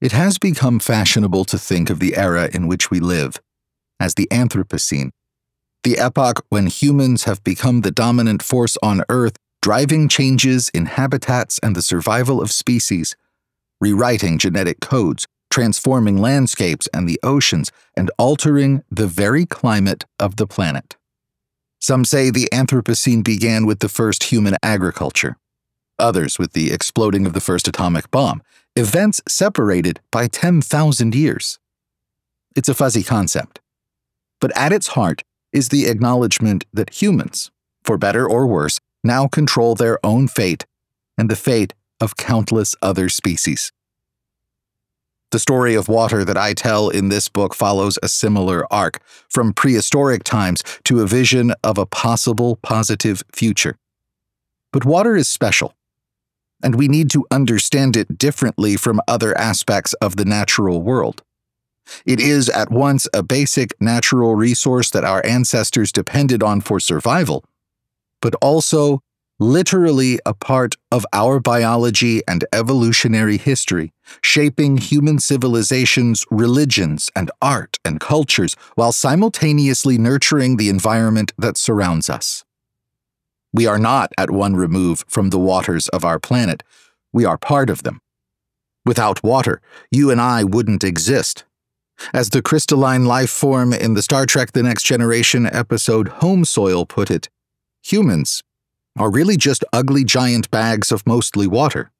It has become fashionable to think of the era in which we live as the Anthropocene, the epoch when humans have become the dominant force on Earth, driving changes in habitats and the survival of species, rewriting genetic codes, transforming landscapes and the oceans, and altering the very climate of the planet. Some say the Anthropocene began with the first human agriculture, others with the exploding of the first atomic bomb, events separated by 10,000 years. It's a fuzzy concept. But at its heart is the acknowledgement that humans, for better or worse, now control their own fate and the fate of countless other species. The story of water that I tell in this book follows a similar arc, from prehistoric times to a vision of a possible positive future. But water is special, and we need to understand it differently from other aspects of the natural world. It is at once a basic natural resource that our ancestors depended on for survival, but also literally a part of our biology and evolutionary history, shaping human civilizations, religions, and art and cultures while simultaneously nurturing the environment that surrounds us. We are not at one remove from the waters of our planet, we are part of them. Without water, you and I wouldn't exist. As the crystalline life form in the Star Trek The Next Generation episode Home Soil put it, humans are really just ugly giant bags of mostly water.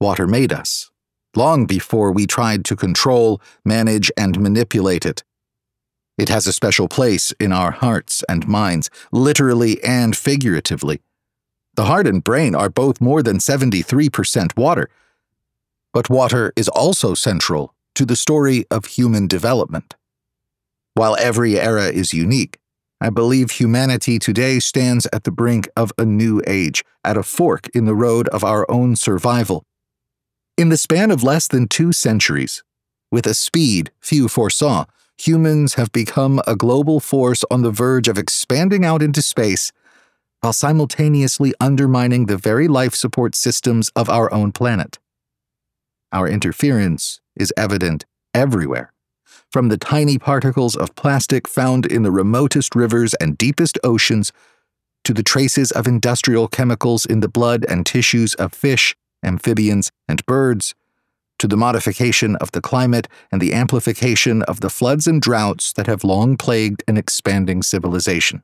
Water made us, long before we tried to control, manage, and manipulate it. It has a special place in our hearts and minds, literally and figuratively. The heart and brain are both more than 73% water. But water is also central to the story of human development. While every era is unique, I believe humanity today stands at the brink of a new age, at a fork in the road of our own survival. In the span of less than two centuries, with a speed few foresaw, humans have become a global force on the verge of expanding out into space while simultaneously undermining the very life support systems of our own planet. Our interference is evident everywhere from the tiny particles of plastic found in the remotest rivers and deepest oceans to the traces of industrial chemicals in the blood and tissues of fish, amphibians, and birds, to the modification of the climate and the amplification of the floods and droughts that have long plagued an expanding civilization.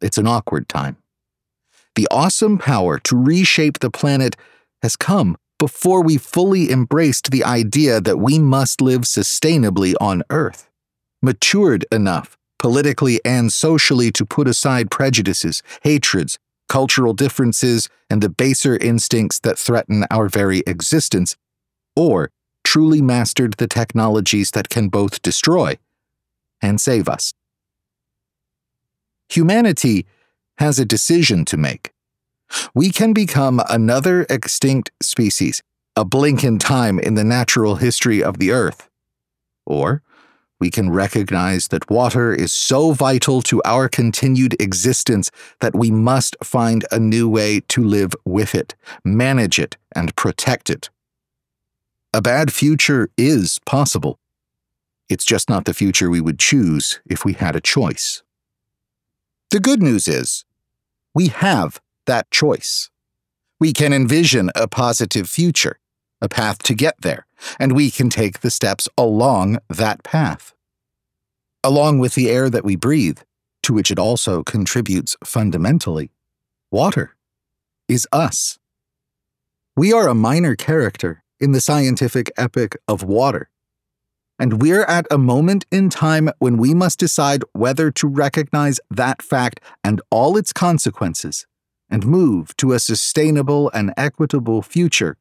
It's an awkward time. The awesome power to reshape the planet has come before we fully embraced the idea that we must live sustainably on Earth, matured enough politically and socially to put aside prejudices, hatreds, cultural differences, and the baser instincts that threaten our very existence, or truly mastered the technologies that can both destroy and save us. Humanity has a decision to make we can become another extinct species, a blink in time in the natural history of the Earth. Or we can recognize that water is so vital to our continued existence that we must find a new way to live with it, manage it, and protect it. A bad future is possible. It's just not the future we would choose if we had a choice. The good news is, we have that choice. We can envision a positive future, a path to get there, and we can take the steps along that path. Along with the air that we breathe, to which it also contributes fundamentally, water is us. We are a minor character in the scientific epic of water. And we're at a moment in time when we must decide whether to recognize that fact and all its consequences and move to a sustainable and equitable future,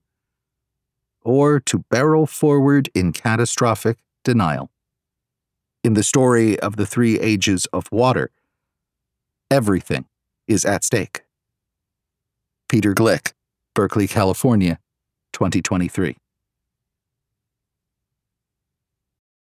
or to barrel forward in catastrophic denial. In the story of the three ages of water, everything is at stake. Peter Gleick, Berkeley, California, 2023.